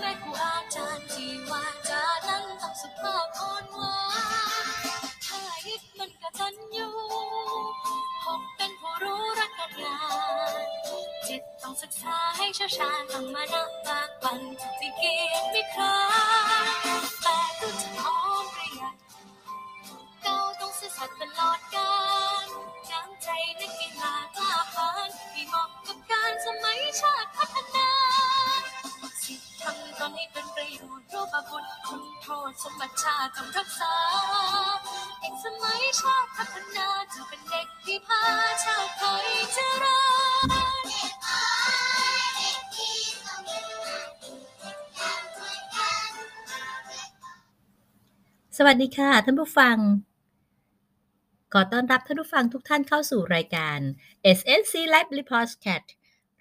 แม่ครูอาจารย์ที่ว่าจานั้นต้องสุภาพอ่อนหวานถ้าอิดมันกตันอยู่ผมเป็นผู้รู้รักงานจิตต้องศึกษาให้เชี่ยวชาญต้องมานะปากบันมีเกียรติมีครา บุญคุณโทษสมบัติชาติต้องรักษาอีกสมัยชาติพัฒนาจะเป็นเด็กที่พาชาติไทยเจริญสวัสดีค่ะ ท่านผู้ฟังขอต้อนรับท่านผู้ฟังทุกท่านเข้าสู่รายการ SNC Live Podcast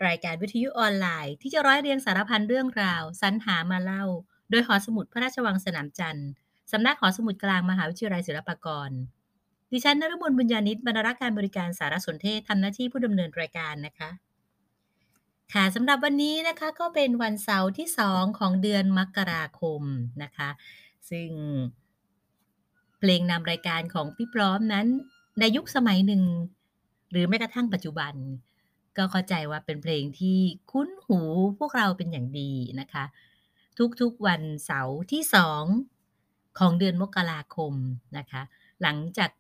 รายการวิทยุออนไลน์ที่จะร้อยเรียงสารพันเรื่องราว สรรหามาเล่า โดยหอสมุดพระราชวังสนามจันทร์สำนักหอสมุดกลางมหาวิทยาลัยศิลปากร ดิฉันนรมนบุญญาณิตบรรณากษ์การบริการสารสนเทศทำหน้าที่ผู้ดำเนินรายการนะคะ ค่ะสำหรับวันนี้นะคะก็เป็นวันเสาร์ที่ 2 ของเดือนมกราคมนะคะ ซึ่งเพลงนำรายการของพี่พร้อมนั้นในยุคสมัยหนึ่ง หรือแม้กระทั่งปัจจุบัน ก็เข้าใจว่าเป็นเพลงที่คุ้นหูพวกเราเป็นอย่างดีนะคะ ทุกๆวันเสาร์ที่ 2 ของเดือนมกราคมนะคะ หลังจาก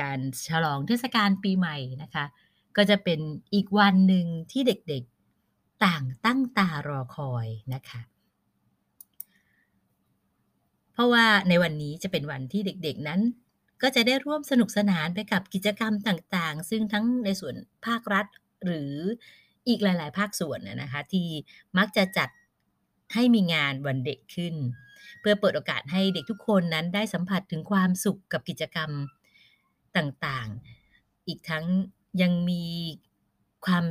การฉลองเทศกาลปีใหม่นะคะ ก็จะเป็นอีกวันหนึ่งที่เด็กๆต่างตั้งตารอคอยนะคะ เพราะว่าในวันนี้จะเป็นวันที่เด็กๆนั้น ก็จะได้ร่วมสนุกสนานไปกับกิจกรรมต่างๆ ซึ่งทั้งในส่วนภาครัฐหรืออีกหลาย ๆ ภาคส่วนนะคะ ที่มักจะจัด ให้มีงานวันเด็กขึ้น เพื่อเปิดโอกาสให้เด็กทุกคนนั้นได้สัมผัสถึงความสุขกับกิจกรรมต่างๆ อีกทั้งยังมีความ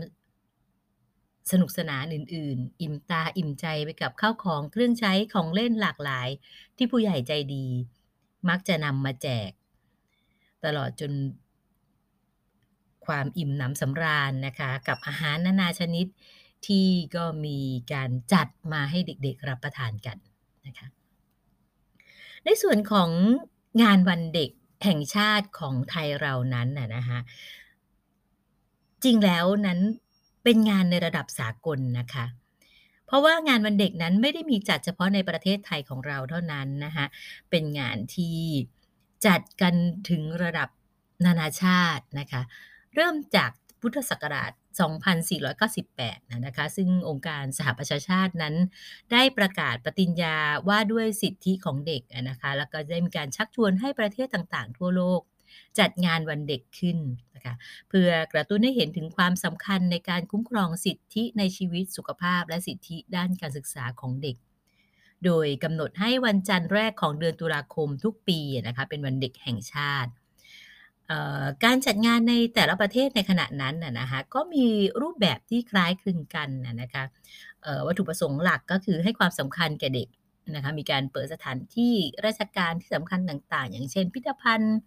สนุกสนานอื่น ๆ อิ่มตาอิ่มใจไปกับข้าวของเครื่องใช้ของเล่นหลากหลาย ที่ผู้ใหญ่ใจดี มักจะนำมาแจก ตลอดจนความอิ่มหนำสำราญนะคะ กับอาหารนานาชนิด ที่ก็มีการจัดมาให้เด็กๆรับประทานกันนะคะในส่วนของงานวันเด็กแห่งชาติของไทยเรานั้นน่ะนะคะจริงแล้วนั้นเป็นงานในระดับสากลนะคะเพราะว่างานวันเด็กนั้นไม่ได้มีจัดเฉพาะในประเทศไทยของเราเท่านั้นนะคะเป็นงานที่จัดกันถึงระดับนานาชาตินะคะเริ่มจากพุทธศักราช 2498นะนะคะ ซึ่งองค์การสหประชาชาตินั้น ได้ประกาศปฏิญญาว่าด้วยสิทธิของเด็กนะคะ แล้วก็ได้มีการชักชวนให้ประเทศต่างๆ ทั่วโลกจัดงานวันเด็กขึ้นนะคะเพื่อกระตุ้นให้เห็นถึงความสำคัญในการคุ้มครองสิทธิในชีวิตสุขภาพ และสิทธิด้านการศึกษาของเด็ก โดยกำหนดให้วันจันทร์แรกของเดือนตุลาคมทุกปีนะคะเป็นวันเด็กแห่งชาติ การจัดงานในแต่ละประเทศในขณะนั้นนะคะก็มีรูปแบบที่คล้ายคลึงกันนะคะวัตถุประสงค์หลักก็คือให้ความสำคัญแก่เด็กนะคะมีการเปิดสถานที่ราชการที่สำคัญต่างๆ อย่างเช่น พิพิธภัณฑ์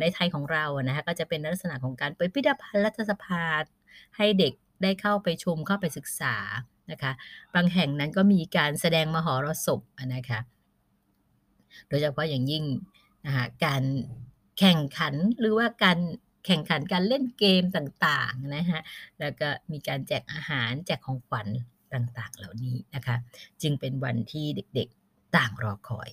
ในไทยของเรานะคะก็จะเป็นลักษณะของการเปิดพิพิธภัณฑ์รัฐสภาให้เด็กได้เข้าไปชมเข้าไปศึกษานะคะบางแห่งนั้นก็มีการแสดงมหรสพนะคะโดยเฉพาะอย่างยิ่งนะคะการ แข่งขันหรือว่าการแข่งขันการเล่นเกมต่างๆนะคะแล้วก็มีการแจกอาหารแจกของขวัญต่างๆ เหล่านี้นะคะ จึงเป็นวันที่เด็กๆต่างรอคอย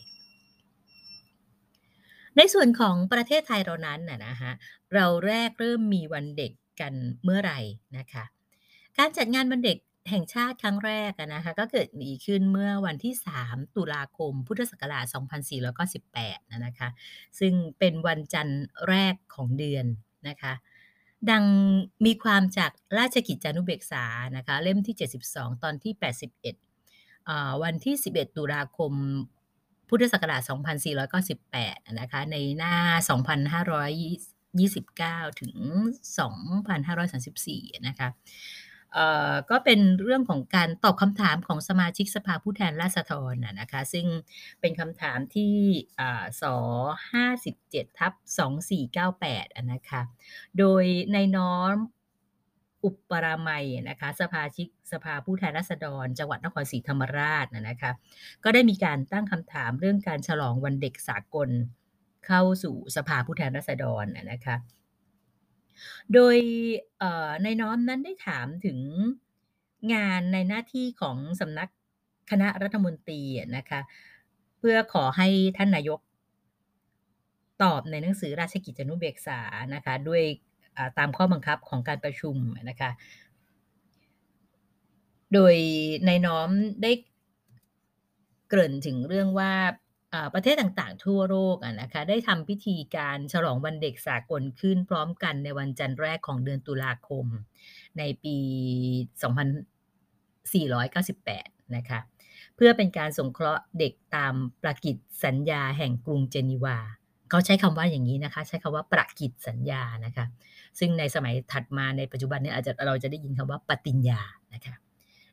ในส่วนของประเทศไทยเรานั้นนะนะคะเราแรกเริ่มมีวันเด็กกันเมื่อไหร่นะคะ การจัดงานวันเด็ก แห่งชาติครั้งแรกอะนะคะ ก็เกิดมีขึ้นเมื่อวันที่ 3 ตุลาคม พุทธศักราช 2498อะนะคะ ซึ่งเป็นวันจันทร์แรกของเดือนนะคะ ดังมีความจากราชกิจจานุเบกษานะคะ เล่มที่ 72 ตอนที่ 81 วันที่ 11 ตุลาคมพุทธศักราช 2498 นะคะ ในหน้า 2529 ถึง 2534 นะคะ ก็เป็นเรื่องของการตอบคำถามของสมาชิกสภาผู้แทนราษฎรนะคะซึ่งเป็นคำถามที่อ่าส57/2498อะนะคะโดยในน้อมอุปรามัยนะคะสภาชิกสภาผู้แทนราษฎร จังหวัดนครศรีธรรมราชนะคะก็ได้มีการตั้งคำถามเรื่องการฉลองวันเด็กสากลเข้าสู่สภาผู้แทนราษฎรนะคะ โดยในน้อมนั้นได้ถามถึงงานในหน้าที่ของสำนักคณะรัฐมนตรีนะคะ เพื่อขอให้ท่านนายก ตอบในหนังสือราชกิจจานุเบกษานะคะ ด้วยตามข้อบังคับของการประชุมนะคะ โดยในน้อมได้เกริ่นถึงเรื่องว่า ประเทศต่างๆ ทั่วโลกนะคะได้ทำพิธีการฉลองวันเด็กสากลขึ้นพร้อมกันในวันจันทร์แรกของเดือนตุลาคม ในปี 2498 นะคะเพื่อเป็นการสงเคราะห์เด็กตามประกิจสัญญาแห่งกรุงเจนีวา เขาใช้คำว่าอย่างนี้นะคะ ใช้คำว่าประกิจสัญญานะคะ ซึ่งในสมัยถัดมาในปัจจุบันนี้อาจจะเราจะได้ยินคำว่าปฏิญญานะคะ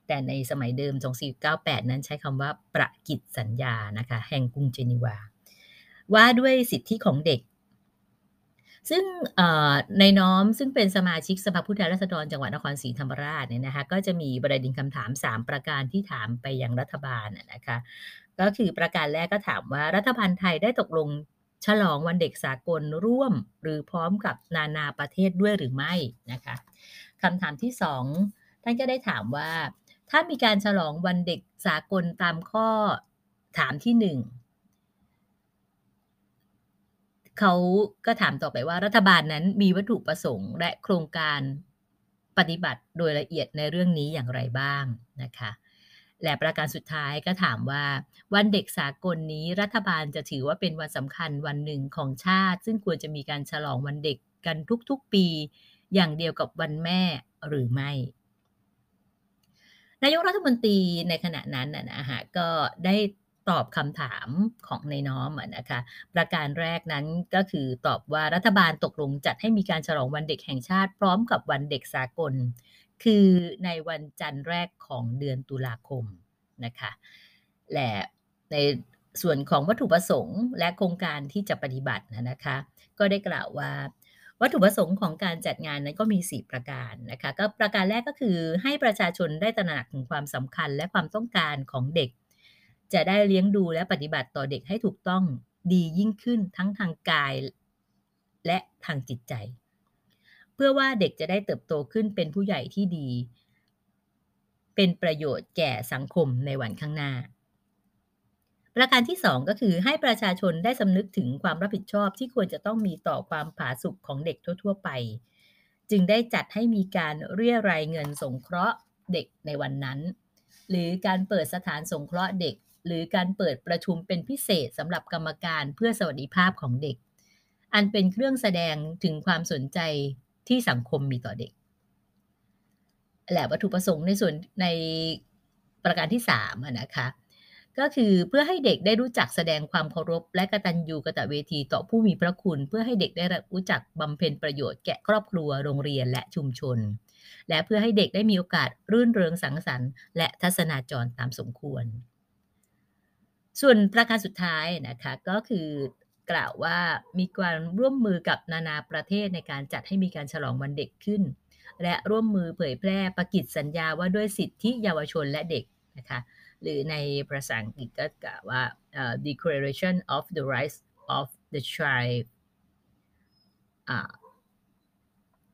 แต่ในสมัยเดิม 2498 นั้นใช้คำว่าประกิจสัญญานะคะแห่งกรุงเจนีวา ว่าด้วยสิทธิของเด็ก ซึ่งในน้อมซึ่งเป็นสมาชิกสภาผู้แทนราษฎรจังหวัดนครศรีธรรมราชเนี่ยนะคะก็จะมีประเด็นคำถาม 3 ประการที่ถามไปยังรัฐบาลนะคะก็คือประการแรกก็ถามว่ารัฐบาลไทยได้ตกลงฉลองวันเด็กสากลร่วม หรือพร้อมกับนานาประเทศด้วยหรือไม่นะคะคำถามที่2ท่านก็ได้ถามว่า ถ้ามีการฉลองวันเด็กสากลตามข้อถามที่หนึ่งเขาก็ถามต่อไปว่ารัฐบาลนั้นมีวัตถุประสงค์ และโครงการปฏิบัติโดยละเอียดในเรื่องนี้อย่างไรบ้างนะคะและประการสุดท้ายก็ถามว่าวันเด็กสากลนี้รัฐบาลจะถือว่าเป็นวันสำคัญวันหนึ่งของชาติ ซึ่งควรจะมีการฉลองวันเด็กกันทุกๆปี อย่างเดียวกับวันแม่หรือไม่ นายกรัฐมนตรีในขณะนั้นนะฮะก็ได้ตอบคำถามของในน้อมนะคะประการแรกนั้นก็คือตอบว่ารัฐบาลตกลงจัดให้มีการฉลองวันเด็กแห่งชาติ พร้อมกับวันเด็กสากล คือในวันจันทร์แรกของเดือนตุลาคมนะคะและในส่วนของวัตถุประสงค์และโครงการที่จะปฏิบัตินะคะ ก็ได้กล่าวว่า วัตถุประสงค์ของการจัดงานนั้นก็มี 4 ประการนะคะก็ประการแรกก็คือให้ประชาชนได้ตระหนักถึงความสำคัญและความต้องการของเด็ก จะได้เลี้ยงดูและปฏิบัติต่อเด็กให้ถูกต้องดียิ่งขึ้นทั้งทางกายและทางจิตใจ เพื่อว่าเด็กจะได้เติบโตขึ้นเป็นผู้ใหญ่ที่ดี เป็นประโยชน์แก่สังคมในวันข้างหน้า ประการที่ 2 ก็คือให้ประชาชนได้สำนึกถึงความรับผิดชอบที่ควรจะต้องมีต่อความผาสุกของเด็กทั่ว ๆ ไป จึงได้จัดให้มีการเรียรายเงินสงเคราะห์เด็กในวันนั้น หรือการเปิดสถานสงเคราะห์เด็ก หรือการเปิดประชุมเป็นพิเศษสำหรับกรรมการเพื่อสวัสดิภาพของเด็ก อันเป็นเครื่องแสดงถึงความสนใจที่สังคมมีต่อเด็กและวัตถุประสงค์ในส่วนในประการที่3นะคะ ก็คือเพื่อให้เด็กได้รู้จักแสดงความเคารพ และกตัญญูกตเวทีต่อผู้มีพระคุณ เพื่อให้เด็กได้รู้จักบำเพ็ญประโยชน์แก่ครอบครัวโรงเรียนและชุมชน และเพื่อให้เด็กได้มีโอกาสรื่นเริงสังสรรค์และทัศนาจรตามสมควร ส่วนประการสุดท้ายนะคะก็คือกล่าวว่ามีการร่วมมือกับนานาประเทศในการจัดให้มีการฉลองวันเด็กขึ้น และร่วมมือเผยแพร่ประกิจสัญญาว่าด้วยสิทธิเยาวชนและเด็กนะคะ หรือในภาษาอังกฤษก็กล่าวว่า uh, Declaration of the Rights of the Child uh,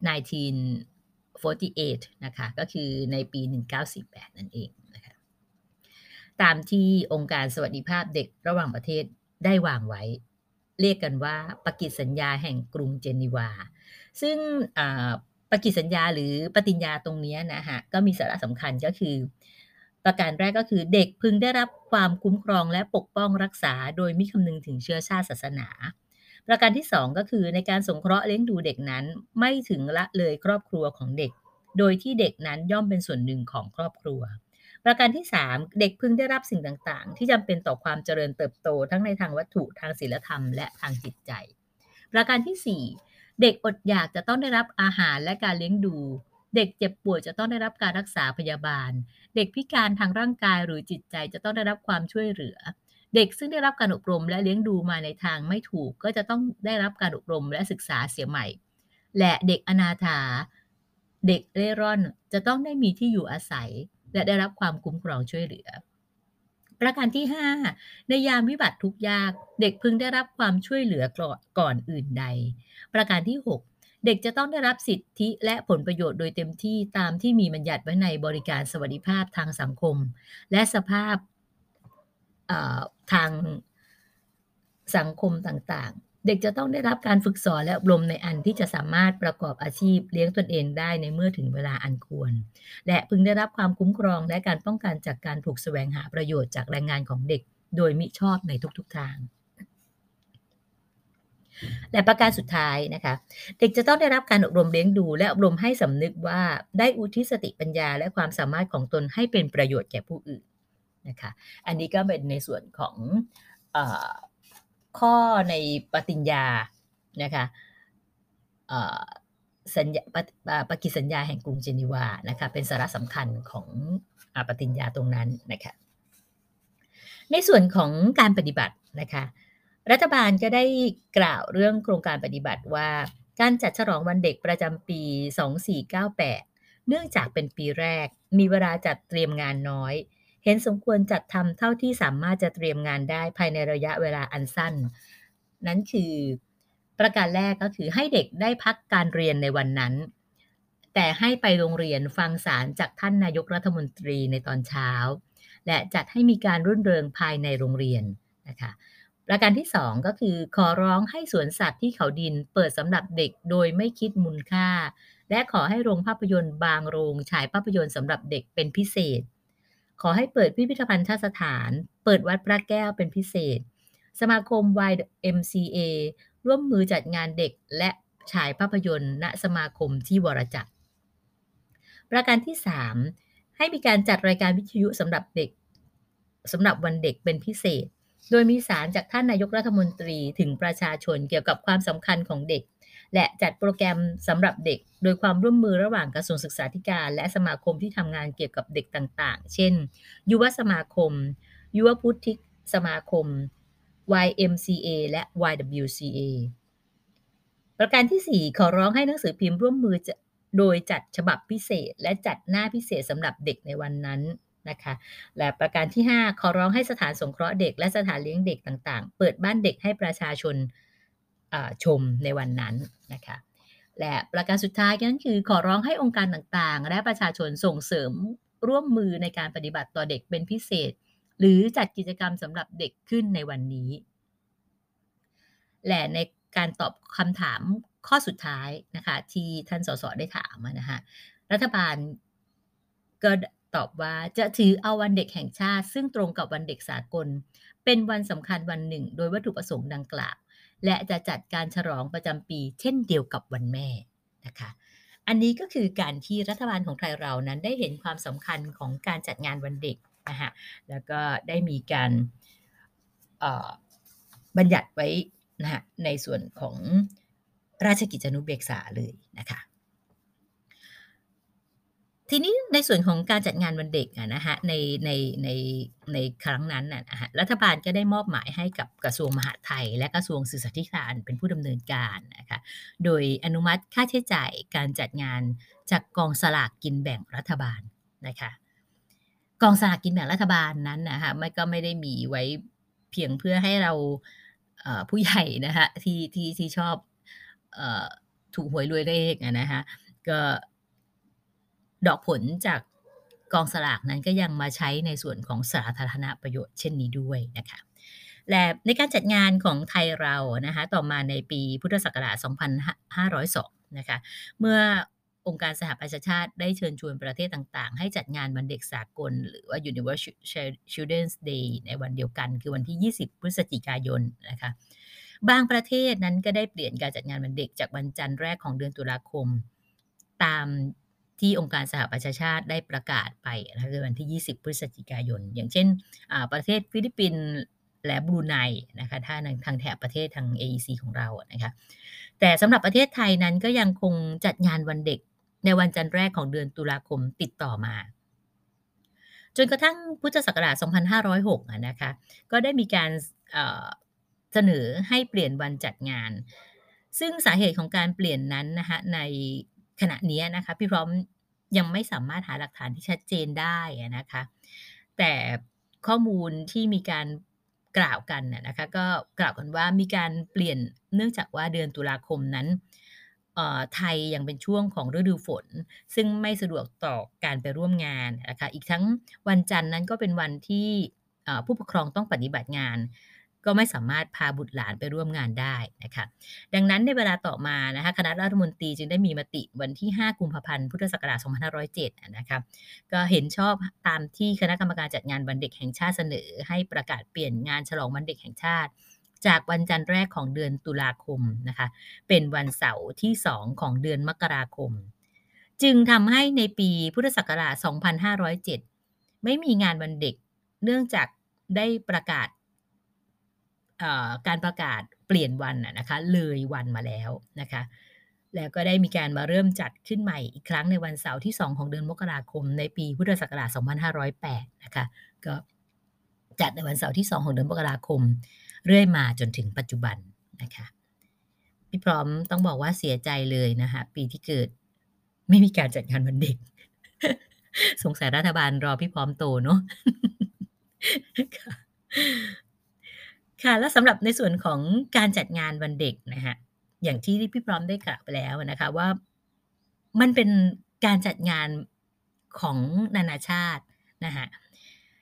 1948 นะคะ ก็คือในปี 1948 นั่นเองนะคะ ตามที่องค์การสวัสดิภาพเด็กระหว่างประเทศได้วางไว้ เรียกกันว่าปกิสัญญาแห่งกรุงเจนีวา ซึ่งปกิสัญญาหรือปฏิญญาตรงนี้นะฮะ ก็มีสาระสำคัญก็คือ ประการแรกก็คือเด็กพึงได้รับความคุ้มครองและปกป้องรักษา โดยไม่คำนึงถึงเชื้อชาติศาสนา ประการที่ 2 ก็คือในการสงเคราะห์เลี้ยงดูเด็กนั้นไม่ถึงละเลยครอบครัวของเด็ก โดยที่เด็กนั้นย่อมเป็นส่วนหนึ่งของครอบครัว ประการที่ 3 เด็กพึงได้รับสิ่งต่างๆ ที่จำเป็นต่อความเจริญเติบโตทั้งในทางวัตถุทางศีลธรรมและทางจิตใจ ประการที่ 4 เด็กอดอยากจะต้องได้รับอาหารและการเลี้ยงดู เด็กเจ็บป่วยจะต้องได้รับการรักษาพยาบาล เด็กพิการทางร่างกายหรือจิตใจจะต้องได้รับความช่วยเหลือ เด็กซึ่งได้รับการอบรมและเลี้ยงดูมาในทางไม่ถูก ก็จะต้องได้รับการอบรมและศึกษาเสียใหม่ และเด็กอนาถา เด็กเร่ร่อนจะต้องได้มีที่อยู่อาศัย และได้รับความคุ้มครองช่วยเหลือ ประการที่ 5 ในยามวิบัติทุกยาก เด็กพึงได้รับความช่วยเหลือก่อนก่อนอื่นใด ประการที่ 6 เด็กจะต้องได้รับสิทธิและผลประโยชน์โดยเต็มที่ตามที่มีบัญญัติไว้ในบริการสวัสดิภาพทางสังคม และสภาพทางสังคมต่างๆ เด็กจะต้องได้รับการฝึกสอนและอบรมในอันที่จะสามารถประกอบอาชีพเลี้ยงตนเองได้ในเมื่อถึงเวลาอันควร และพึงได้รับความคุ้มครองและการป้องกันจากการถูกแสวงหาประโยชน์จากแรงงานของเด็ก โดยมิชอบในทุกๆทาง และประการสุดท้ายนะคะ เด็กจะต้องได้รับการอบรมเลี้ยงดู และอบรมให้สำนึกว่าได้อุทิศสติปัญญา และความสามารถของตนให้เป็นประโยชน์แก่ผู้อื่นนะคะ อันนี้ก็เป็นในส่วนของอข้อในปฏิญญานะคะสัญญาปฏิอ่าปกิสัญญาแห่งกรุงเจนีวานะคะเป็นสาระสำคัญของอปฏิญญาตรงนั้นนะคะในส่วนของการปฏิบัตินะคะ รัฐบาลก็ได้กล่าวเรื่องโครงการปฏิบัติว่าการจัดฉลองวันเด็กประจำปี 2498 เนื่องจากเป็นปีแรก มีเวลาจัดเตรียมงานน้อย เห็นสมควรจัดทำเท่าที่สามารถจะเตรียมงานได้ภายในระยะเวลาอันสั้น นั้นคือประการแรกก็คือให้เด็กได้พักการเรียนในวันนั้น แต่ให้ไปโรงเรียนฟังสารจากท่านนายกรัฐมนตรีในตอนเช้า และจัดให้มีการรื่นเริงภายในโรงเรียนนะคะ ประการที่2ก็คือขอร้องให้สวนสัตว์ที่เขาดินเปิดสำหรับเด็กโดยไม่คิดมูลค่า และขอให้โรงภาพยนตร์บางโรงฉายภาพยนตร์สำหรับเด็กเป็นพิเศษ ขอให้เปิดพิพิธภัณฑสถาน เปิดวัดพระแก้วเป็นพิเศษ สมาคม YMCA ร่วมมือจัดงานเด็กและฉายภาพยนตร์ ณสมาคมที่วรจักร ประการที่ 3 ให้มีการจัดรายการวิทยุสำหรับเด็กสำหรับวันเด็กเป็นพิเศษ โดยมีสารจากท่านนายกรัฐมนตรีถึงประชาชนเกี่ยวกับความสำคัญของเด็ก และจัดโปรแกรมสำหรับเด็ก โดยความร่วมมือระหว่างกระทรวงศึกษาธิการ และสมาคมที่ทำงานเกี่ยวกับเด็กต่างๆ เช่น ยุวสมาคม ยุวพุทธิสมาคม YMCA และ YWCA ประการที่ 4 ขอร้องให้หนังสือพิมพ์ร่วมมือโดยจัดฉบับพิเศษ และจัดหน้าพิเศษสำหรับเด็กในวันนั้น นะคะและประการที่ 5 ขอร้องให้สถานสงเคราะห์เด็ก และสถานเลี้ยงเด็กต่าง ๆ เปิดบ้านเด็กให้ประชาชนชมในวันนั้นนะคะและประการสุดท้ายนั่นคือขอร้องให้องค์การต่างๆ และประชาชนส่งเสริมร่วมมือในการปฏิบัติต่อเด็กเป็นพิเศษ หรือจัดกิจกรรมสำหรับเด็กขึ้นในวันนี้ และในการตอบคำถามข้อสุดท้ายนะคะที่ท่านสสได้ถามนะคะรัฐบาลก็ ตอบว่าจะถือเอาวันเด็กแห่งชาติ ซึ่งตรงกับวันเด็กสากล เป็นวันสำคัญวันหนึ่ง โดยวัตถุประสงค์ดังกล่าว และจะจัดการฉลองประจำปี เช่นเดียวกับวันแม่นะคะอันนี้ก็คือการที่รัฐบาลของไทยเรานั้นได้เห็นความสำคัญของการจัดงานวันเด็กนะคะแล้วก็ได้มีการบัญญัติไว้นะฮะในส่วนของราชกิจจานุเบกษาเลยนะคะ ทีนี้ในส่วนของการจัดงานวันเด็กอะนะคะในในในในครั้งนั้นน่ะฮะรัฐบาลก็ได้มอบหมายให้กับกระทรวงมหาดไทย และกระทรวงศึกษาธิการเป็นผู้ดำเนินการนะคะโดยอนุมัติค่าใช้จ่ายการจัดงานจากกองสลากกินแบ่งรัฐบาลนะคะกองสลากกินแบ่งรัฐบาลนั้นนะคะไม่ก็ไม่ได้มีไว้เพียงเพื่อให้เราผู้ใหญ่นะคะที่ที่ที่ชอบอถูกหวยรวยเลขอะนะคะก็ ดอกผลจากกองสลากนั้นก็ยังมาใช้ในส่วนของสาธารณประโยชน์เช่นนี้ด้วยนะคะและในการจัดงานของไทยเรานะคะต่อมาในปีพุทธศักราช 2502 นะคะเมื่อองค์การสหประชาชาติได้เชิญชวนประเทศต่างๆ ให้จัดงานวันเด็กสากล หรือว่า Universal Children's Day ในวันเดียวกัน คือวันที่ 20 พฤศจิกายนนะคะบางประเทศนั้นก็ได้เปลี่ยนการจัดงานวันเด็กจากวันจันทร์แรกของเดือนตุลาคม ตาม ที่องค์การสหประชาชาติได้ประกาศไปนะคะคือวันที่ 20 พฤศจิกายน อย่างเช่นประเทศฟิลิปปินส์และบรูไนนะคะถ้าทางแถบประเทศทาง AEC ของเรานะคะแต่สำหรับประเทศไทยนั้นก็ยังคงจัดงานวันเด็กในวันจันทร์แรกของเดือนตุลาคมติดต่อมา จนกระทั่งพุทธศักราช 2506 นะคะก็ได้มีการเสนอให้เปลี่ยนวันจัดงาน ซึ่งสาเหตุของการเปลี่ยนนั้นนะคะใน ขณะนี้นะคะพี่พร้อมยังไม่สามารถหาหลักฐานที่ชัดเจนได้นะคะ แต่ข้อมูลที่มีการกล่าวกันนะคะก็กล่าวกันว่ามีการเปลี่ยนเนื่องจากว่าเดือนตุลาคมนั้นไทยยังเป็นช่วงของฤดูฝน ซึ่งไม่สะดวกต่อการไปร่วมงานนะคะอีกทั้งวันจันทร์นั้นก็เป็นวันที่ผู้ปกครองต้องปฏิบัติงาน ก็ไม่สามารถพาบุตรหลานไปร่วมงานได้นะคะดังนั้นในเวลาต่อมานะคะคณะรัฐมนตรีจึงได้มีมติวันที่ 5 กุมภาพันธ์พุทธศักราช2507อะนะคะก็เห็นชอบตามที่คณะกรรมการจัดงานวันเด็กแห่งชาติเสนอ ให้ประกาศเปลี่ยนงานฉลองวันเด็กแห่งชาติ จากวันจันทร์แรกของเดือนตุลาคมนะคะเป็นวันเสาร์ที่ 2 ของเดือนมกราคม จึงทำให้ในปีพุทธศักราช2507 ไม่มีงานวันเด็ก เนื่องจากได้ประกาศ การประกาศเปลี่ยนวันนะคะเลยวันมาแล้วนะคะแล้วก็ได้มีการมาเริ่มจัดขึ้นใหม่อีกครั้งในวันเสาร์ที่ 2 ของเดือนมกราคมในปีพุทธศักราช 2508 นะคะก็จัดในวันเสาร์ที่ 2 ของเดือนมกราคม เรื่อยมาจนถึงปัจจุบันนะคะพี่พร้อมต้องบอกว่าเสียใจเลยนะคะปีที่เกิดไม่มีการจัดงานวันเด็ก สงสัยรัฐบาลรอพี่พร้อมโตเนาะ ค่ะ แล้วสำหรับในส่วนของการจัดงานวันเด็กนะคะอย่างที่พี่พร้อมได้กล่าวไปแล้วนะคะว่ามันเป็นการจัดงานของนานาชาตินะคะ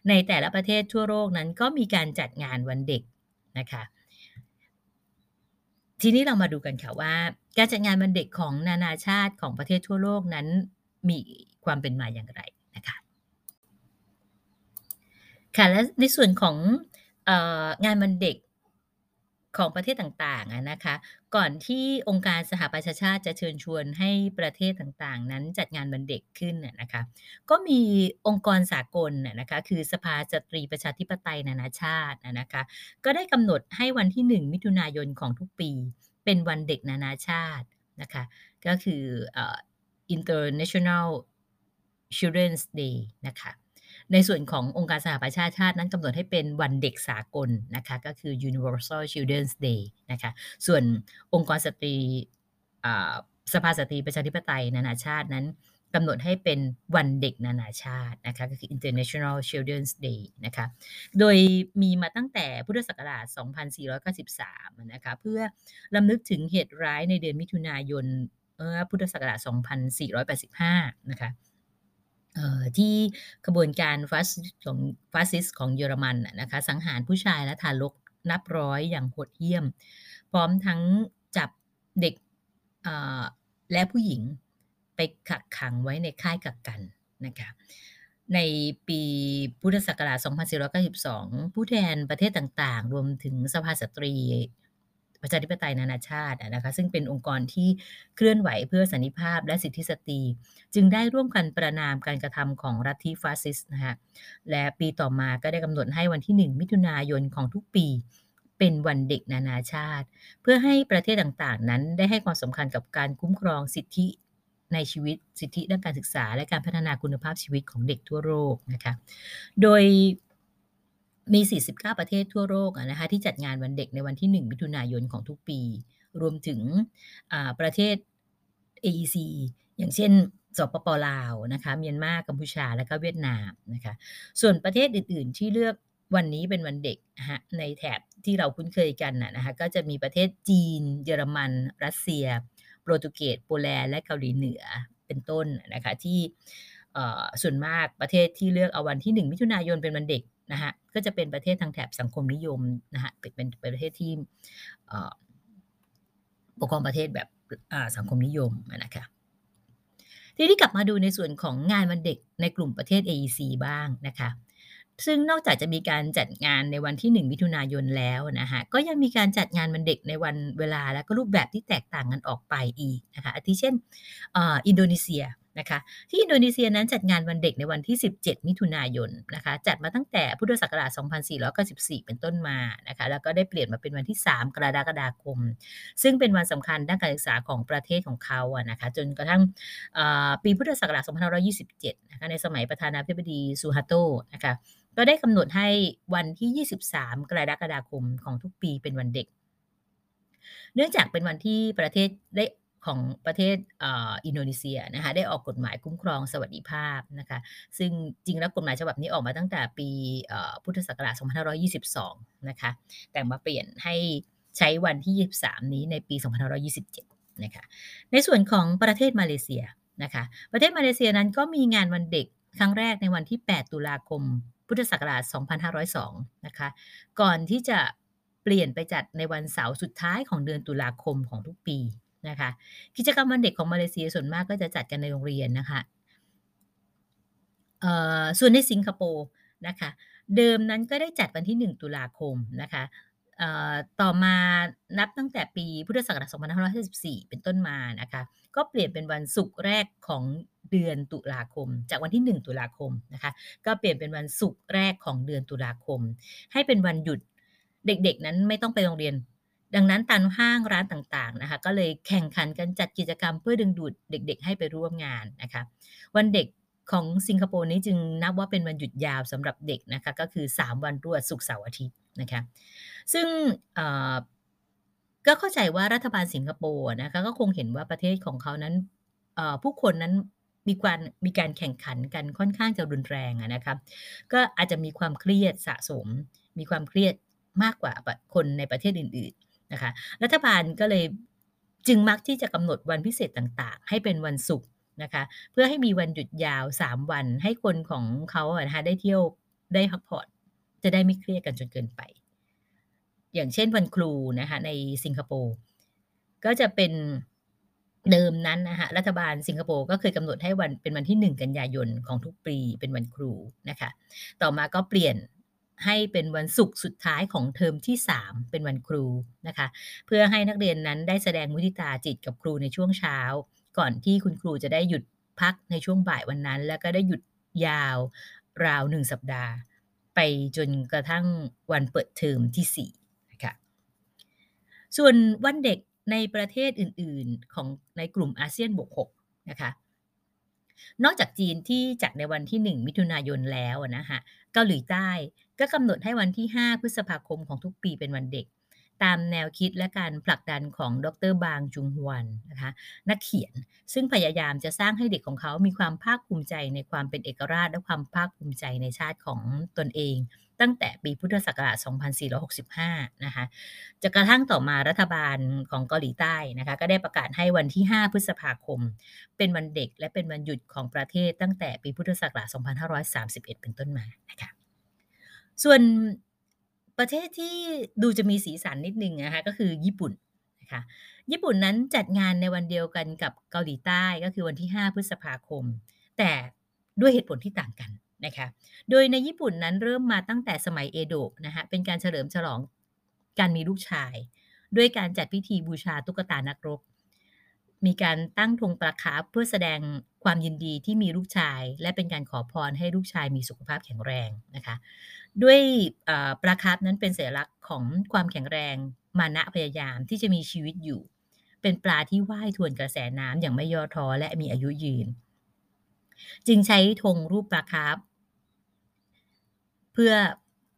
ในแต่ละประเทศทั่วโลกนั้นก็มีการจัดงานวันเด็กนะคะทีนี้เรามาดูกันค่ะว่า การจัดงานวันเด็กของนานาชาติของประเทศทั่วโลกนั้นมีความเป็นมาอย่างไรนะคะค่ะและในส่วนของ เอ่องานวันเด็กของประเทศต่างๆอะนะคะ ก่อนที่องค์การสหประชาชาติจะเชิญชวนให้ประเทศต่างๆ นั้นจัดงานวันเด็กขึ้นน่ะนะคะ ก็มีองค์กรสากลน่ะนะคะ คือสภาสตรีประชาธิปไตยนานาชาติอะนะคะ ก็ได้กำหนดให้วันที่ 1 มิถุนายนของทุกปี เป็นวันเด็กนานาชาตินะคะ ก็คืออ International Children's Day นะคะ ในส่วนขององค์การสหประชาชาตินั้นกำหนดให้เป็นวันเด็กสากลนะคะก็คือ Universal Children's Day นะคะส่วนองค์กรสตรีสภาสตรีประชาธิปไตยนานาชาตินั้นกำหนดให้เป็นวันเด็กนานาชาตินะคะก็คือ International Children's Day นะคะโดยมีมาตั้งแต่พุทธศักราช 2493 นะคะเพื่อรำลึกถึงเหตุร้ายในเดือนมิถุนายนพุทธศักราช 2485 นะคะ ที่ขบวนการฟาสซิสของฟาสซิสของเยอรมันนะคะสังหารผู้ชายและทารกนับร้อยอย่างโหดเหี้ยม พร้อมทั้งจับเด็กและผู้หญิงไปกักขังไว้ในค่ายกักกันนะคะในปีพุทธศักราช 2492 ผู้แทนประเทศต่างๆ รวมถึงสภาสตรี ประชาธิปไตยนานาชาตินะคะซึ่งเป็นองค์กรที่เคลื่อนไหวเพื่อสันติภาพและสิทธิสตรี จึงได้ร่วมกันประณามการกระทำของลัทธิฟาสซิสต์นะคะและปีต่อมาก็ได้กำหนดให้วันที่ 1 มิถุนายนของทุกปีเป็นวันเด็กนานาชาติ เพื่อให้ประเทศต่างๆ นั้นได้ให้ความสำคัญกับการคุ้มครองสิทธิในชีวิตสิทธิด้านการศึกษา และการพัฒนาคุณภาพชีวิตของเด็กทั่วโลกนะคะ โดย มี 49 ประเทศทั่วโลกอะนะคะที่จัดงานวันเด็กในวันที่ 1 มิถุนายนของทุกปี รวมถึงประเทศ AEC อย่างเช่นสปปลาวนะคะเมียนมากัมพูชาและก็เวียดนามนะคะส่วนประเทศอื่น ๆ ที่เลือกวันนี้เป็นวันเด็กนะในแถบที่เราคุ้นเคยกันน่ะนะคะก็จะมีประเทศจีน เยอรมัน รัสเซีย โปรตุเกสโปแลนด์และเกาหลีเหนือเป็นต้นนะคะที่ส่วนมากประเทศที่เลือกเอาวันที่ 1 มิถุนายนเป็นวันเด็ก นะคะก็จะเป็นประเทศทางแถบสังคมนิยมนะคะเป็นเป็นประเทศที่ปกครองประเทศแบบอ่าสังคมนิยมนะคะทีนี้กลับมาดูในส่วนของงานวันเด็กในกลุ่มประเทศ AEC บ้างนะคะซึ่งนอกจากจะมีการจัดงานในวันที่ 1 มิถุนายนแล้วนะคะก็ยังมีการจัดงานวันเด็กในวันเวลาและก็รูปแบบที่แตกต่างกันออกไปอีกนะคะอาทิเช่นอ่ออินโดนีเซีย นะคะที่อินโดนีเซียนั้นจัดงานวันเด็กในวันที่ 17 มิถุนายนนะคะจัดมาตั้งแต่พุทธศักราช 2494 เป็นต้นมานะคะแล้วก็ได้เปลี่ยนมาเป็นวันที่ 3 กรกฎาคม ซึ่งเป็นวันสำคัญด้านการศึกษาของประเทศของเขาอะนะคะจนกระทั่งปีพุทธศักราช 2527 นะคะในสมัยประธานาธิบดีซูฮาโตนะคะก็ได้กำหนดให้วันที่ 23 กรกฎาคมของทุกปีเป็นวันเด็ก เนื่องจากเป็นวันที่ประเทศได้ ของประเทศอ,อินโดนีเซียนะคะได้ออกกฎหมายคุ้มครองสวัสดิภาพนะคะซึ่งจริงแล้วกฎหมายฉบับนี้ออกมาตั้งแต่ปีพุทธศักราช 2522 นะคะแต่มาเปลี่ยนให้ใช้วันที่ 23 นี้ในปี 2527 นะคะในส่วนของประเทศมาเลเซียนะคะประเทศมาเลเซียนั้นก็มีงานวันเด็กครั้งแรกในวันที่ 8 ตุลาคม พุทธศักราช 2502 นะคะก่อนที่จะเปลี่ยนไปจัดในวันเสาร์สุดท้ายของเดือนตุลาคมของทุกปี นะคะ กิจกรรมวันเด็กของมาเลเซียส่วนมากก็จะจัดกันในโรงเรียนนะคะส่วนในสิงคโปร์นะคะเดิมนั้นก็ได้จัดวันที่ 1 ตุลาคมนะคะต่อมานับตั้งแต่ปีพุทธศักราช2554 เป็นต้นมานะคะ ก็เปลี่ยนเป็นวันศุกร์แรกของเดือนตุลาคม จากวันที่ 1 ตุลาคมนะคะ ก็เปลี่ยนเป็นวันศุกร์แรกของเดือนตุลาคม ให้เป็นวันหยุดเด็กๆนั้นไม่ต้องไปโรงเรียน ดังนั้นตามห้างร้านต่างๆนะคะก็เลยแข่งขันกันจัดกิจกรรมเพื่อดึงดูดเด็ก ๆ ให้ไปร่วมงานนะคะวันเด็กของสิงคโปร์นี้จึงนับว่าเป็นวันหยุดยาวสำหรับเด็กนะคะก็คือ 3 วันรวดศุกร์เสาร์อาทิตย์นะคะซึ่งก็เข้าใจว่ารัฐบาลสิงคโปร์นะคะก็คงเห็นว่าประเทศของเขานั้นผู้คนนั้นมีการมีการแข่งขันกันค่อนข้างจะรุนแรงอะนะคะก็อาจจะมีความเครียดสะสม มีความเครียดมากกว่าคนในประเทศอื่น นะคะรัฐบาลก็เลยจึงมักที่จะกำหนดวันพิเศษต่างๆ ให้เป็นวันศุกร์นะคะเพื่อให้มีวันหยุดยาว 3 วันให้คนของเขาอะนะคะได้เที่ยวได้พักผ่อนจะได้ไม่เครียดกันจนเกินไป อย่างเช่นวันครูนะคะในสิงคโปร์ก็จะเป็นเดิมนั้นนะคะรัฐบาลสิงคโปร์ก็เคยกำหนดให้วันเป็นวันที่ 1 กันยายนของทุกปีเป็นวันครูนะคะต่อมาก็เปลี่ยน ให้เป็นวันศุกร์สุดท้ายของเทอมที่ 3 เป็นวันครูนะคะ เพื่อให้นักเรียนนั้นได้แสดงมุทิตาจิตกับครูในช่วงเช้า ก่อนที่คุณครูจะได้หยุดพักในช่วงบ่ายวันนั้น แล้วก็ได้หยุดยาวราว1สัปดาห์ ไปจนกระทั่งวันเปิดเทอมที่4นะคะส่วนวันเด็กในประเทศอื่น ๆ ของในกลุ่มอาเซียนบวก6นะคะนอกจากจีนที่จัดในวันที่ 1 มิถุนายนแล้วนะคะ เกาหลีใต้ ก็กำหนดให้วันที่ 5 พฤษภาคมของทุกปีเป็นวันเด็ก ตามแนวคิดและการผลักดันของดรบางจุงฮวนนะคะนักเขียนซึ่งพยายามจะสร้างให้เด็กของเขามีความภาคภูมิใจในความเป็นเอกราช และความภาคภูมิใจในชาติของตนเอง ตั้งแต่ปีพุทธศักราช 2465 นะคะจนกระทั่งต่อมารัฐบาลของเกาหลีใต้นะคะก็ได้ประกาศให้วันที่ 5 พฤษภาคม เป็นวันเด็กและเป็นวันหยุดของประเทศตั้งแต่ปีพุทธศักราช 2531 เป็นต้นมานะคะส่วน ประเทศที่ดูจะมีสีสันนิดนึงนะคะก็คือญี่ปุ่นนะคะญี่ปุ่นนั้นจัดงานในวันเดียวกันกับเกาหลีใต้ก็คือวันที่ 5 พฤษภาคม แต่ด้วยเหตุผลที่ต่างกันนะคะโดยในญี่ปุ่นนั้นเริ่มมาตั้งแต่สมัยเอโดะนะคะเป็นการเฉลิมฉลองการมีลูกชาย ด้วยการจัดพิธีบูชาตุ๊กตานักรบ มีการตั้งธงปลาคาร์ฟเพื่อแสดงความยินดีที่มีลูกชาย และเป็นการขอพรให้ลูกชายมีสุขภาพแข็งแรงนะคะ ด้วยปลาคาร์ฟนั้นเป็นสัญลักษณ์ของความแข็งแรงมานะพยายามที่จะมีชีวิตอยู่ เป็นปลาที่ว่ายทวนกระแสน้ำอย่างไม่ย่อท้อและมีอายุยืน จึงใช้ธงรูปปลาคาร์ฟเพื่อ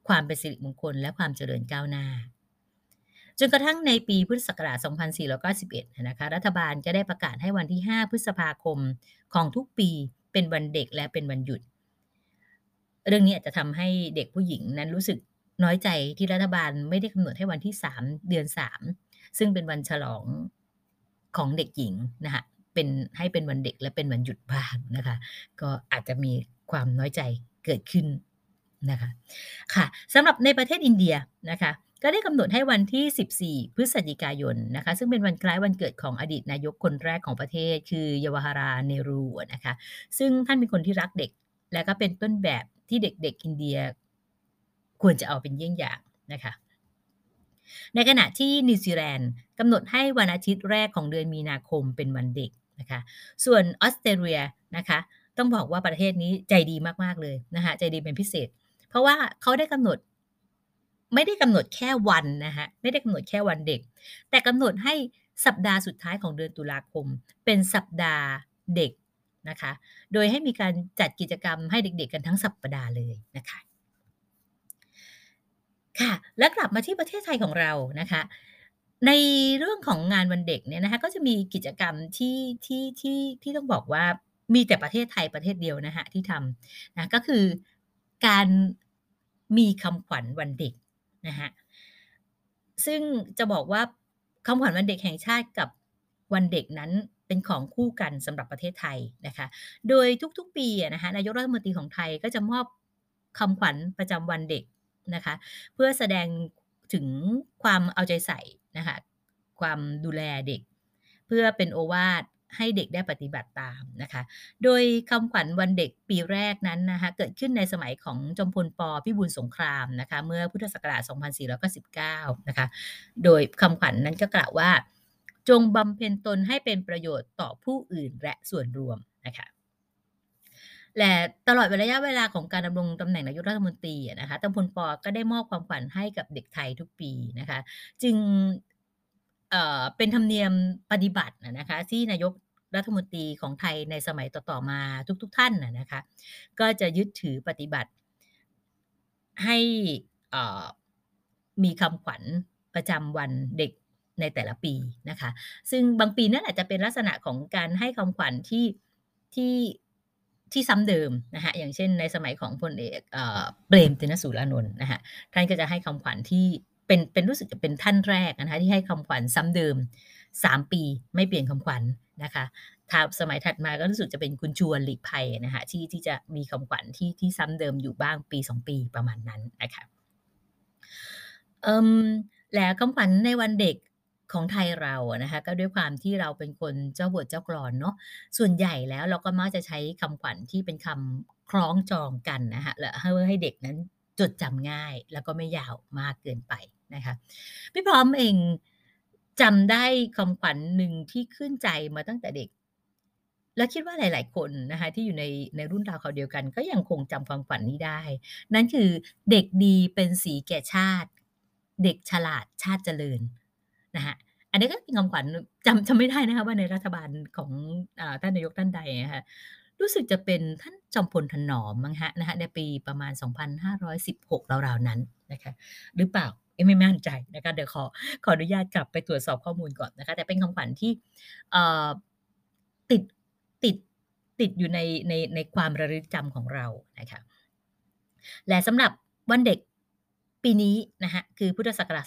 ความเป็นสิริมงคลและความเจริญก้าวหน้า จนกระทั่งในปีพุทธศักราช 2491 นะคะ รัฐบาลก็ได้ประกาศให้วันที่ 5 พฤษภาคมของทุกปีเป็นวันเด็กและเป็นวันหยุด เรื่องนี้อาจจะทำให้เด็กผู้หญิงนั้นรู้สึกน้อยใจที่รัฐบาลไม่ได้กำหนดให้วันที่ 3 เดือน 3 ซึ่งเป็นวันฉลองของเด็กหญิงนะคะเป็นให้เป็นวันเด็กและเป็นวันหยุดบ้างนะคะ ก็อาจจะมีความน้อยใจเกิดขึ้นนะคะ ค่ะสำหรับในประเทศอินเดียนะคะ ก็ได้กำหนดให้วันที่ 14 พฤศจิกายนนะคะ ซึ่งเป็นวันคล้ายวันเกิดของอดีตนายกคนแรกของประเทศ คือเยาวาราเนรูนะคะ ซึ่งท่านเป็นคนที่รักเด็ก และก็เป็นต้นแบบที่เด็กๆอินเดียควรจะเอาเป็นเยี่ยงอย่างนะคะ ในขณะที่นิวซีแลนด์กำหนดให้วันอาทิตย์แรกของเดือนมีนาคมเป็นวันเด็กนะคะ ส่วนออสเตรเลียนะคะ ต้องบอกว่าประเทศนี้ใจดีมากๆเลยนะคะ ใจดีเป็นพิเศษ เพราะว่าเขาได้กำหนด ไม่ได้กำหนดแค่วันนะคะไม่ได้กำหนดแค่วันเด็ก แต่กำหนดให้สัปดาห์สุดท้ายของเดือนตุลาคม เป็นสัปดาห์เด็กนะคะ โดยให้มีการจัดกิจกรรมให้เด็กๆ กันทั้งสัปดาห์เลยนะคะ ค่ะ แล้วกลับมาที่ประเทศไทยของเรานะคะ ในเรื่องของงานวันเด็กเนี่ยนะคะ ก็จะมีกิจกรรมที่ที่ที่ที่ต้องบอกว่ามีแต่ประเทศไทยประเทศเดียวนะคะที่ทำนะก็คือการมีคำขวัญวันเด็ก นะคะซึ่งจะบอกว่าคำขวัญวันเด็กแห่งชาติกับวันเด็กนั้นเป็นของคู่กันสำหรับประเทศไทยนะคะ โดยทุกๆ ปีอะนะคะนายกรัฐมนตรีของไทยก็จะมอบคำขวัญประจำวันเด็กนะคะเพื่อแสดงถึงความเอาใจใส่นะคะความดูแลเด็ก เพื่อเป็นโอวาท ให้เด็กได้ปฏิบัติตามนะคะ โดยคำขวัญวันเด็กปีแรกนั้นนะคะเกิดขึ้นในสมัยของจอมพลป.พิบูลสงครามนะคะเมื่อพุทธศักราช 2499 นะคะ โดยคำขวัญนั้นก็กล่าวว่า จงบำเพ็ญตนให้เป็นประโยชน์ต่อผู้อื่นและส่วนรวมนะคะและตลอดระยะเวลาของการดำรงตำแหน่งนายกรัฐมนตรีนะคะจอมพลปอ.ก็ได้มอบความขวัญให้กับเด็กไทยทุกปีนะคะ จึง เอ่อเป็นธรรมเนียมปฏิบัติอะนะคะ ที่นายกรัฐมนตรีของไทยในสมัยต่อ ๆ มาทุก ๆ ท่านอะนะคะ ก็จะยึดถือปฏิบัติให้เอ่อมีคำขวัญประจำวันเด็กในแต่ละปีนะคะ ซึ่งบางปีนั้นอาจจะเป็นลักษณะของการให้คำขวัญที่ที่ที่ซ้ำเดิมนะคะอย่างเช่นในสมัยของพลเอกเอ่อเปรมติณสูรานนท์นะคะท่านก็จะให้คำขวัญที่ เป็นเป็นรู้สึกจะเป็นท่านแรกนะคะที่ให้คำขวัญซ้ำเดิม 3 ปีไม่เปลี่ยนคำขวัญนะคะถ้าสมัยถัดมาก็รู้สึกจะเป็นคุณชวนหลีกภัยนะคะที่ที่จะมีคำขวัญที่ที่ซ้ำเดิมอยู่บ้างปี 2 ปีประมาณนั้นนะคะเอ่อแล้วคำขวัญในวันเด็กของไทยเรานะคะก็ด้วยความที่เราเป็นคนเจ้าบทเจ้ากลอนเนาะส่วนใหญ่แล้วเราก็มักจะใช้คำขวัญที่เป็นคำคล้องจองกันนะคะและให้ให้เด็กนั้นจดจำง่ายแล้วก็ไม่ยาวมากเกินไป นะคะพี่พร้อมเองจำได้คำขวัญหนึ่งที่ขึ้นใจมาตั้งแต่เด็ก และคิดว่าหลาย ๆ คนนะคะที่อยู่ในในรุ่นราวคราเดียวกัน ก็ยังคงจำคำขวัญนี้ได้ นั่นคือเด็กดีเป็นสีแก่ชาติ เด็กฉลาดชาติเจริญนะคะอันนี้ก็เป็นคำขวัญจำจำไม่ได้นะคะว่าในรัฐบาลของอท่านนายกท่านใดอะคะรู้สึกจะเป็นท่านจอมพลถนอมมั้งคะนะคะในปีประมาณ 2516ราวๆนั้นนะคะหรือเปล่า? ไม่มั่นใจนะคะเดี๋ยวขอขออนุญาตกลับไปตรวจสอบข้อมูลก่อนนะคะแต่เป็นคำขวัญที่ติดติดติดอยู่ในในในความระลึกจำของเรานะคะและสำหรับวันเด็กปีนี้นะคะคือพุทธศักราช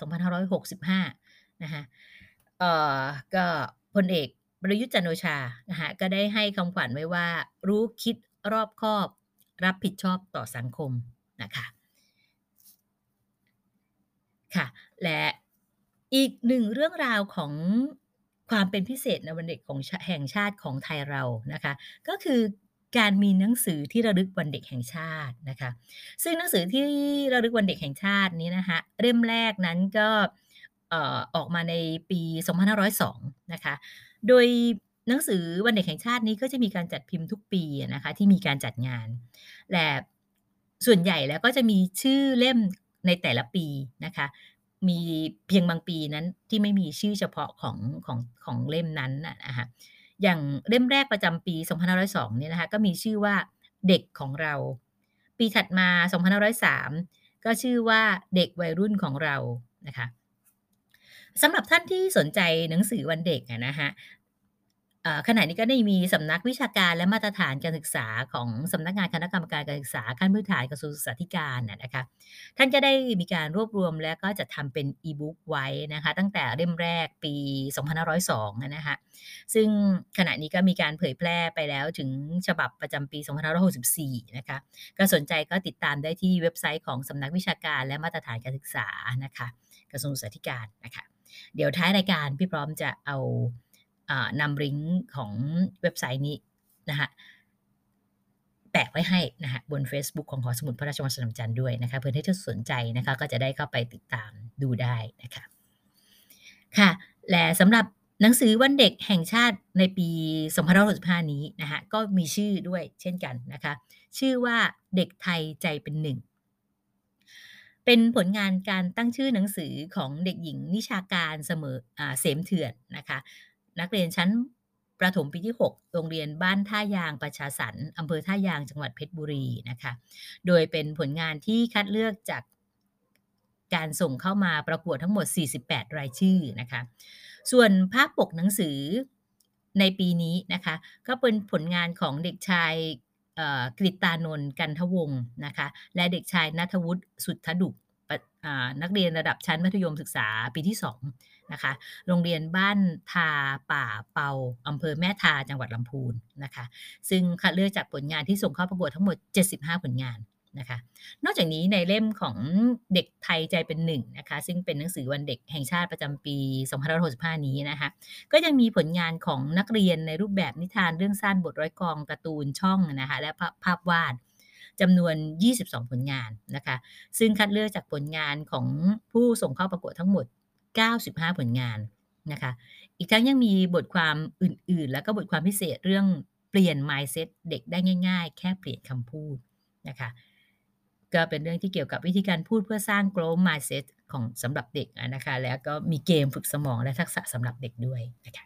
2565นะคะเอ่อก็พลเอกประยุทธ์จันโอชานะคะก็ได้ให้คำขวัญไว้ว่ารู้คิดรอบคอบ รับผิดชอบต่อสังคมนะคะ ค่ะ และอีกหนึ่งเรื่องราวของความเป็นพิเศษในวันเด็กของแห่งชาติของไทยเรานะคะ ก็คือการมีหนังสือที่ระลึกวันเด็กแห่งชาตินะคะ ซึ่งหนังสือที่ระลึกวันเด็กแห่งชาตินี้นะคะเล่มแรกนั้นก็ออกมาในปี 2502 นะคะ โดยหนังสือวันเด็กแห่งชาตินี้ก็จะมีการจัดพิมพ์ทุกปีนะคะที่มีการจัดงาน และส่วนใหญ่แล้วก็จะมีชื่อเล่ม ในแต่ละปีนะคะ มีเพียงบางปีนั้นที่ไม่มีชื่อเฉพาะของของของเล่มนั้นน่ะนะคะอย่างเล่มแรกประจำปี 2502เนี่ยนะคะก็มีชื่อว่าเด็กของเรา ปีถัดมา 2503 ก็ชื่อว่าเด็กวัยรุ่นของเรานะคะสำหรับท่านที่สนใจหนังสือวันเด็กอะนะคะ ขณะนี้ก็ได้มีสำนักวิชาการและมาตรฐานการศึกษาของสำนักงานคณะกรรมการการศึกษาขั้นพื้นฐานกระทรวงศึกษาธิการนะคะท่านก็ได้มีการรวบรวมแล้วก็จัดทำเป็น E-book ไว้นะคะตั้งแต่เล่มแรกปี 2502นะคะซึ่งขณะนี้ก็มีการเผยแพร่ไปแล้วถึงฉบับประจำปี 2564นะคะก็สนใจก็ติดตามได้ที่เว็บไซต์ของสำนักวิชาการและมาตรฐานการศึกษานะคะกระทรวงศึกษาธิการนะคะเดี๋ยวท้ายรายการพี่พร้อมจะเอา นำลิงก์ของเว็บไซต์นี้นะคะแปะไว้ให้นะคะบนเฟซบุ๊กของหอสมุดพระราชวังสนามจันทร์ด้วยนะคะเพื่อให้ท่านสนใจนะคะก็จะได้เข้าไปติดตามดูได้นะคะค่ะและสำหรับหนังสือวันเด็กแห่งชาติในปี 2565 นี้นะคะก็มีชื่อด้วยเช่นกันนะคะชื่อว่าเด็กไทยใจเป็นหนึ่งเป็นผลงานการตั้งชื่อหนังสือของเด็กหญิงนิชาการเสมออเสมเถื่อนนะคะ นักเรียนชั้นประถมปีที่ 6 โรงเรียนบ้านท่ายางประชาสรรค์อำเภอท่ายางจังหวัดเพชรบุรีนะคะ โดยเป็นผลงานที่คัดเลือกจากการส่งเข้ามาประกวดทั้งหมด 48 รายชื่อนะคะ ส่วนภาพปกหนังสือในปีนี้นะคะ ก็เป็นผลงานของเด็กชายกฤตานนท์กันทวงศ์นะคะ และเด็กชายนัทวุฒิสุทธดุกนักเรียนระดับชั้นมัธยมศึกษาปีที่ 2 นะคะ โรงเรียนบ้านทาป่าเปาอำเภอแม่ทาจังหวัดลำพูนนะคะ ซึ่งคัดเลือกจากผลงานที่ส่งเข้าประกวดทั้งหมด 75 ผลงานนะคะ นอกจากนี้ในเล่มของเด็กไทยใจเป็นหนึ่งนะคะ ซึ่งเป็นหนังสือวันเด็กแห่งชาติประจำปี 2565 นี้นะคะ ก็ยังมีผลงานของนักเรียนในรูปแบบนิทานเรื่องสั้นบทร้อยกองการ์ตูนช่องนะคะ และภาพภาพวาดจำนวน 22 ผลงานนะคะ ซึ่งคัดเลือกจากผลงานของผู้ส่งเข้าประกวดทั้งหมด 95 ผลงานนะคะ อีกทั้งยังมีบทความอื่นๆ แล้วก็บทความพิเศษเรื่องเปลี่ยน mindset เด็กได้ง่าย ๆ แค่เปลี่ยนคำพูดนะคะ ก็เป็นเรื่องที่เกี่ยวกับวิธีการพูดเพื่อสร้าง growth mindset ของสำหรับเด็กนะคะ แล้วก็มีเกมฝึกสมองและทักษะสำหรับเด็กด้วยนะคะ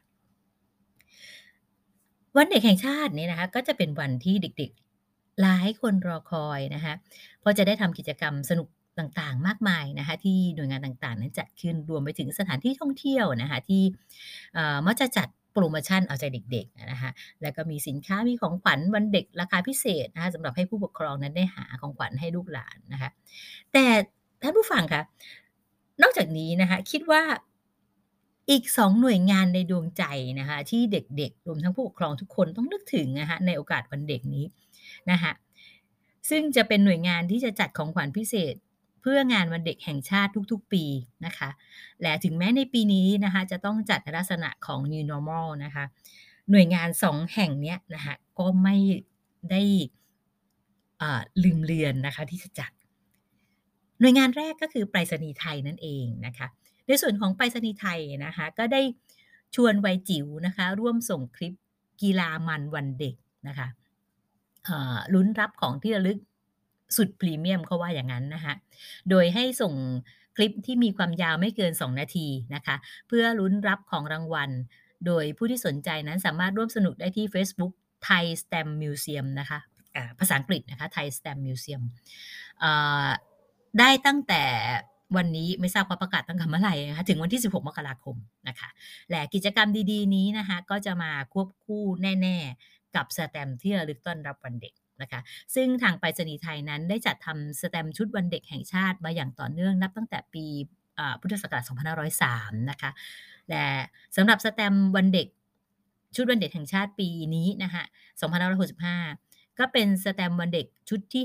วันเด็กแห่งชาตินี้นะคะก็จะเป็นวันที่เด็กๆ หลายคนรอคอยนะคะเพราะจะได้ทำกิจกรรมสนุก ต่างๆ มากมายนะคะที่หน่วยงานต่างๆ นั้นจัดขึ้นรวมไปถึงสถานที่ท่องเที่ยวนะคะที่มักจะจัดโพรโมชั่นเอาใจเด็กๆนะคะแล้วก็มีสินค้ามีของขวัญวันเด็กราคาพิเศษนะคะสำหรับให้ผู้ปกครองนั้นได้หาของขวัญให้ลูกหลานนะคะแต่ท่านผู้ฟังคะนอกจากนี้นะคะคิดว่าอีก2หน่วยงานในดวงใจนะคะที่เด็กๆ รวมทั้งผู้ปกครองทุกคนต้องนึกถึงนะคะในโอกาสวันเด็กนี้นะคะซึ่งจะเป็นหน่วยงานที่จะจัดของขวัญพิเศษ พื่องานวันเด็กแห่งชาติทุกๆ ปีนะคะ และถึงแม้ในปีนี้นะคะจะต้องจัดลักษณะของ New Normal นะคะ หน่วยงาน2แห่งเนี้ยนะคะก็ไม่ได้ลืมเลือนนะคะที่จะจัด หน่วยงานแรกก็คือไปรษณีย์ไทยนั่นเองนะคะ ในส่วนของไปรษณีย์ไทยนะคะก็ได้ชวนวัยจิ๋วนะคะ ร่วมส่งคลิปกีฬามันวันเด็กนะคะลุ้นรับของที่ระลึก สุดพรีเมียมเขาว่าอย่างนั้นนะคะโดยให้ส่งคลิปที่มีความยาวไม่เกิน 2 นาทีนะคะ เพื่อลุ้นรับของรางวัล โดยผู้ที่สนใจนั้นสามารถร่วมสนุกได้ที่เฟซบุ๊ก Thai Stamp Museum นะคะภาษาอังกฤษนะคะ Thai Stamp Museum ได้ตั้งแต่วันนี้ไม่ทราบว่าประกาศตั้งแต่เมื่อไหร่นะคะถึงวันที่ 16 มกราคมนะคะและกิจกรรมดีๆนี้นะคะก็จะมาควบคู่แน่ ๆ กับสแตมที่ระลึกต้อนรับวันเด็ก นะคะซึ่งทางไปรษณีย์ไทยนั้นได้จัดทำสแตมชุดวันเด็กแห่งชาติมาอย่างต่อเนื่องนับตั้งแต่ปีพุทธศักราช 2503 นะคะ และสำหรับสแตมวันเด็กชุดวันเด็กแห่งชาติปีนี้นะคะ2565 ก็เป็นสแตมวันเด็กชุดที่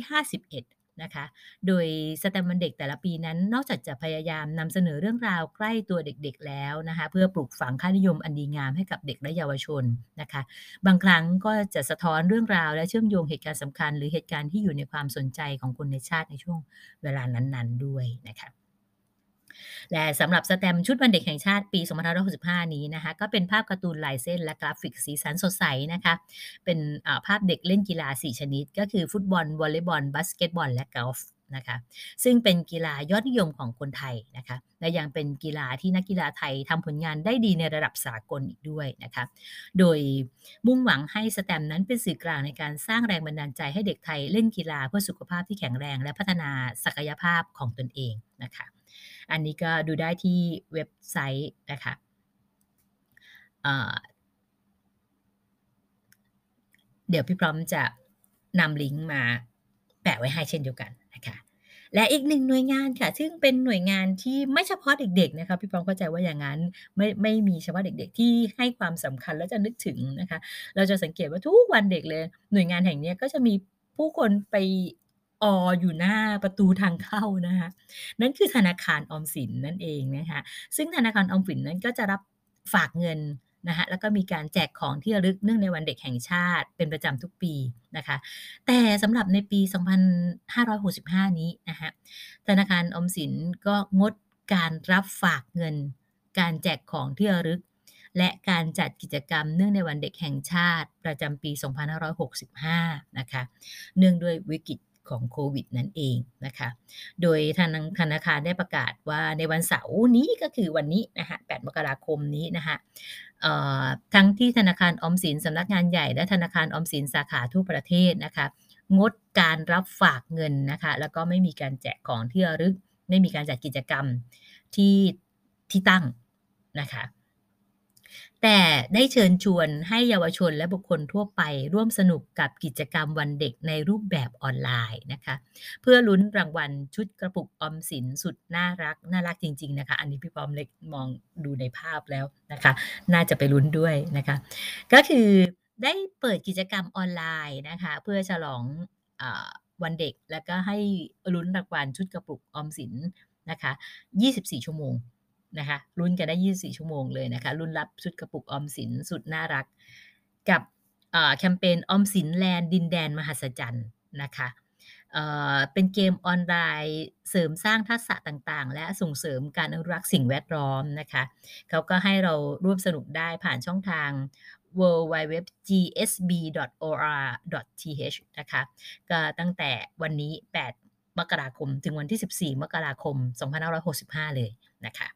51 นะคะ โดยสแตมวันเด็กแต่ละปีนั้น นอกจากจะพยายามนำเสนอเรื่องราวใกล้ตัวเด็กๆแล้วนะคะ เพื่อปลูกฝังค่านิยมอันดีงามให้กับเด็กและเยาวชนนะคะ บางครั้งก็จะสะท้อนเรื่องราวและเชื่อมโยงเหตุการณ์สำคัญ หรือเหตุการณ์ที่อยู่ในความสนใจของคนในชาติในช่วงเวลานั้นๆ ด้วยนะคะ และสำหรับแสตมป์ชุดวันเด็กแห่งชาติปี 2565 นี้นะคะ ก็เป็นภาพการ์ตูนลายเส้นและกราฟิกสีสันสดใสนะคะ เป็นภาพเด็กเล่นกีฬา 4 ชนิด ก็คือฟุตบอล วอลเลย์บอล บาสเกตบอล และกอล์ฟนะคะซึ่งเป็นกีฬายอดนิยมของคนไทยนะคะและยังเป็นกีฬาที่นักกีฬาไทยทำผลงานได้ดีในระดับสากลอีกด้วยนะคะโดยมุ่งหวังให้แสตมป์นั้นเป็นสื่อกลางในการสร้างแรงบันดาลใจให้เด็กไทยเล่นกีฬาเพื่อสุขภาพที่แข็งแรง และพัฒนาศักยภาพของตนเองนะคะ อันนี้ก็ดูได้ที่เว็บไซต์นะคะเดี๋ยวพี่พร้อมจะนำลิงก์มาแปะไว้ให้เช่นเดียวกันนะคะและอีกหนึ่งหน่วยงานค่ะ ซึ่งเป็นหน่วยงานที่ไม่เฉพาะเด็กๆนะคะพี่พร้อมเข้าใจว่าอย่างงั้นไม่ไม่มีเฉพาะเด็ก ๆ ที่ให้ความสำคัญและจะนึกถึงนะคะ เราจะสังเกตว่าทุกวันเด็กเลย หน่วยงานแห่งนี้ก็จะมีผู้คนไป ออยู่หน้าประตูทางเข้านะคะนั่นคือธนาคารออมสินนั่นเองนะคะซึ่งธนาคารออมสินนั้นก็จะรับฝากเงินนะคะแล้วก็มีการแจกของที่ระลึกเนื่องในวันเด็กแห่งชาติเป็นประจำทุกปีนะคะแต่สำหรับในปี 2565 นี้นะคะธนาคารออมสินก็งดการรับฝากเงิน การแจกของที่ระลึก และการจัดกิจกรรมเนื่องในวันเด็กแห่งชาติประจำปี 2565 นะคะเนื่องด้วยวิกฤต ของโควิดนั่นเองนะคะ โดยธนาธนาคารได้ประกาศว่าในวันเสาร์นี้ก็คือวันนี้นะคะ8มกราคมนี้นะคะทั้งที่ธนาคารออมสินสำนักงานใหญ่และธนาคารออมสินสาขาทั่วประเทศนะคะ งดการรับฝากเงินนะคะ แล้วก็ไม่มีการแจกของที่ระลึก ไม่มีการจัดกิจกรรมที่ที่ตั้งนะคะ แต่ได้เชิญชวนให้เยาวชนและบุคคลทั่วไปร่วมสนุกกับกิจกรรมวันเด็กในรูปแบบออนไลน์นะคะ เพื่อลุ้นรางวัลชุดกระปุกออมสินสุดน่ารัก น่ารักจริง ๆ นะคะ อันนี้พี่ปอมเล็กมองดูในภาพแล้วนะคะ น่าจะไปลุ้นด้วยนะคะ ก็คือได้เปิดกิจกรรมออนไลน์นะคะ เพื่อฉลองอวันเด็กแล้วก็ให้ลุ้นรางวัลชุดกระปุกออมสินนะคะ 24 ชั่วโมง นะคะลุ้นกันได้ 24 ชั่วโมงเลยนะคะลุ้นรับชุดกระปุกออมสินสุดน่ารัก กับแคมเปญออมสินแลนด์ดินแดนมหัศจรรย์นะคะเอ่อเป็นเกมออนไลน์เสริมสร้างทักษะต่างๆ และส่งเสริมการอนุรักษ์สิ่งแวดล้อมนะคะเขาก็ให้เราร่วมสนุกได้ผ่านช่องทาง www.gsb.or.th นะคะก็ตั้งแต่วันนี้ 8 มกราคม ถึงวันที่ 14 มกราคม 2565 เลยนะคะ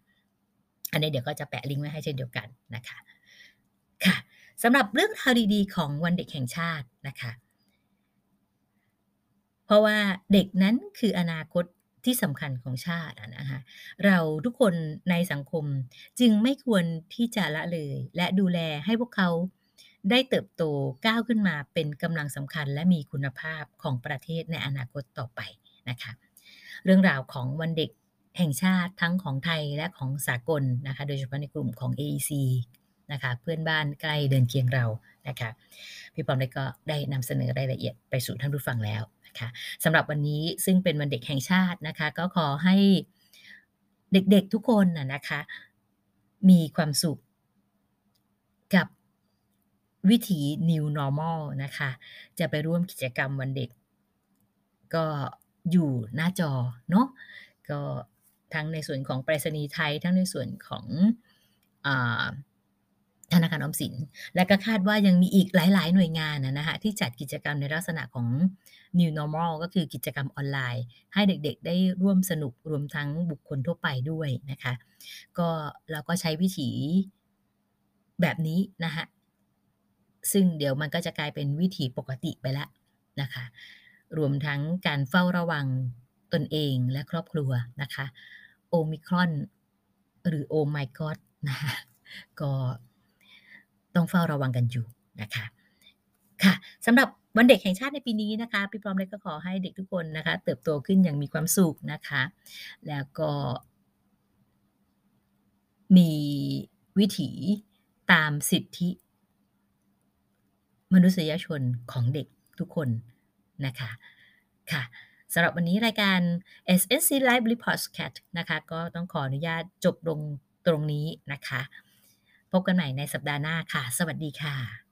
อันนี้เดี๋ยวก็จะแปะลิงก์ไว้ให้เช่นเดียวกันนะคะค่ะสำหรับเรื่องราวดีๆ ของวันเด็กแห่งชาตินะคะเพราะว่าเด็กนั้นคืออนาคตที่สำคัญของชาตินะคะเราทุกคนในสังคมจึงไม่ควรที่จะละเลย และดูแลให้พวกเขาได้เติบโตก้าวขึ้นมาเป็นกำลังสำคัญ และมีคุณภาพของประเทศในอนาคตต่อไปนะคะ เรื่องราวของวันเด็ก แห่งชาติทั้งของไทยและของสากลนะคะ โดยเฉพาะในกลุ่มของ AEC นะคะ เพื่อนบ้านใกล้เดินเคียงเรานะคะ พี่ปอมได้ก็ได้นำเสนอรายละเอียดไปสู่ท่านผู้ฟังแล้วนะคะสำหรับวันนี้ซึ่งเป็นวันเด็กแห่งชาตินะคะ ก็ขอให้เด็กๆทุกคนน่ะนะคะ มีความสุขกับวิถี New Normal นะคะ จะไปร่วมกิจกรรมวันเด็ก ก็อยู่หน้าจอเนาะก็ ทั้งในส่วนของไปรษณีย์ไทย ทั้งในส่วนของอธนาคารออมสิน และก็คาดว่ายังมีอีกหลาย ๆ หน่วยงานนะคะที่จัดกิจกรรมในลักษณะของ New Normal ก็คือกิจกรรมออนไลน์ ให้เด็กๆ ได้ร่วมสนุกรวมทั้งบุคคลทั่วไปด้วยนะคะก็เราก็ใช้วิถีแบบนี้นะคะซึ่งเดี๋ยวมันก็จะกลายเป็นวิถีปกติไปแล้วนะคะรวมทั้งการเฝ้าระวัง ตนเองและครอบครัวนะคะโอมิครอน หรือ Oh my God นะคะก็ต้องเฝ้าระวังกันอยู่นะคะค่ะสำหรับวันเด็กแห่งชาติในปีนี้นะคะพี่ปอมเล็กก็ขอให้เด็กทุกคนนะคะ เติบโตขึ้นอย่างมีความสุขนะคะ แล้วก็ มีวิถีตามสิทธิ มนุษยชนของเด็กทุกคนนะคะค่ะ สำหรับวันนี้รายการ SSC Live Report Cat นะคะก็ต้องขออนุญาตจบลงตรงนี้นะคะ พบกันใหม่ในสัปดาห์หน้าค่ะ สวัสดีค่ะ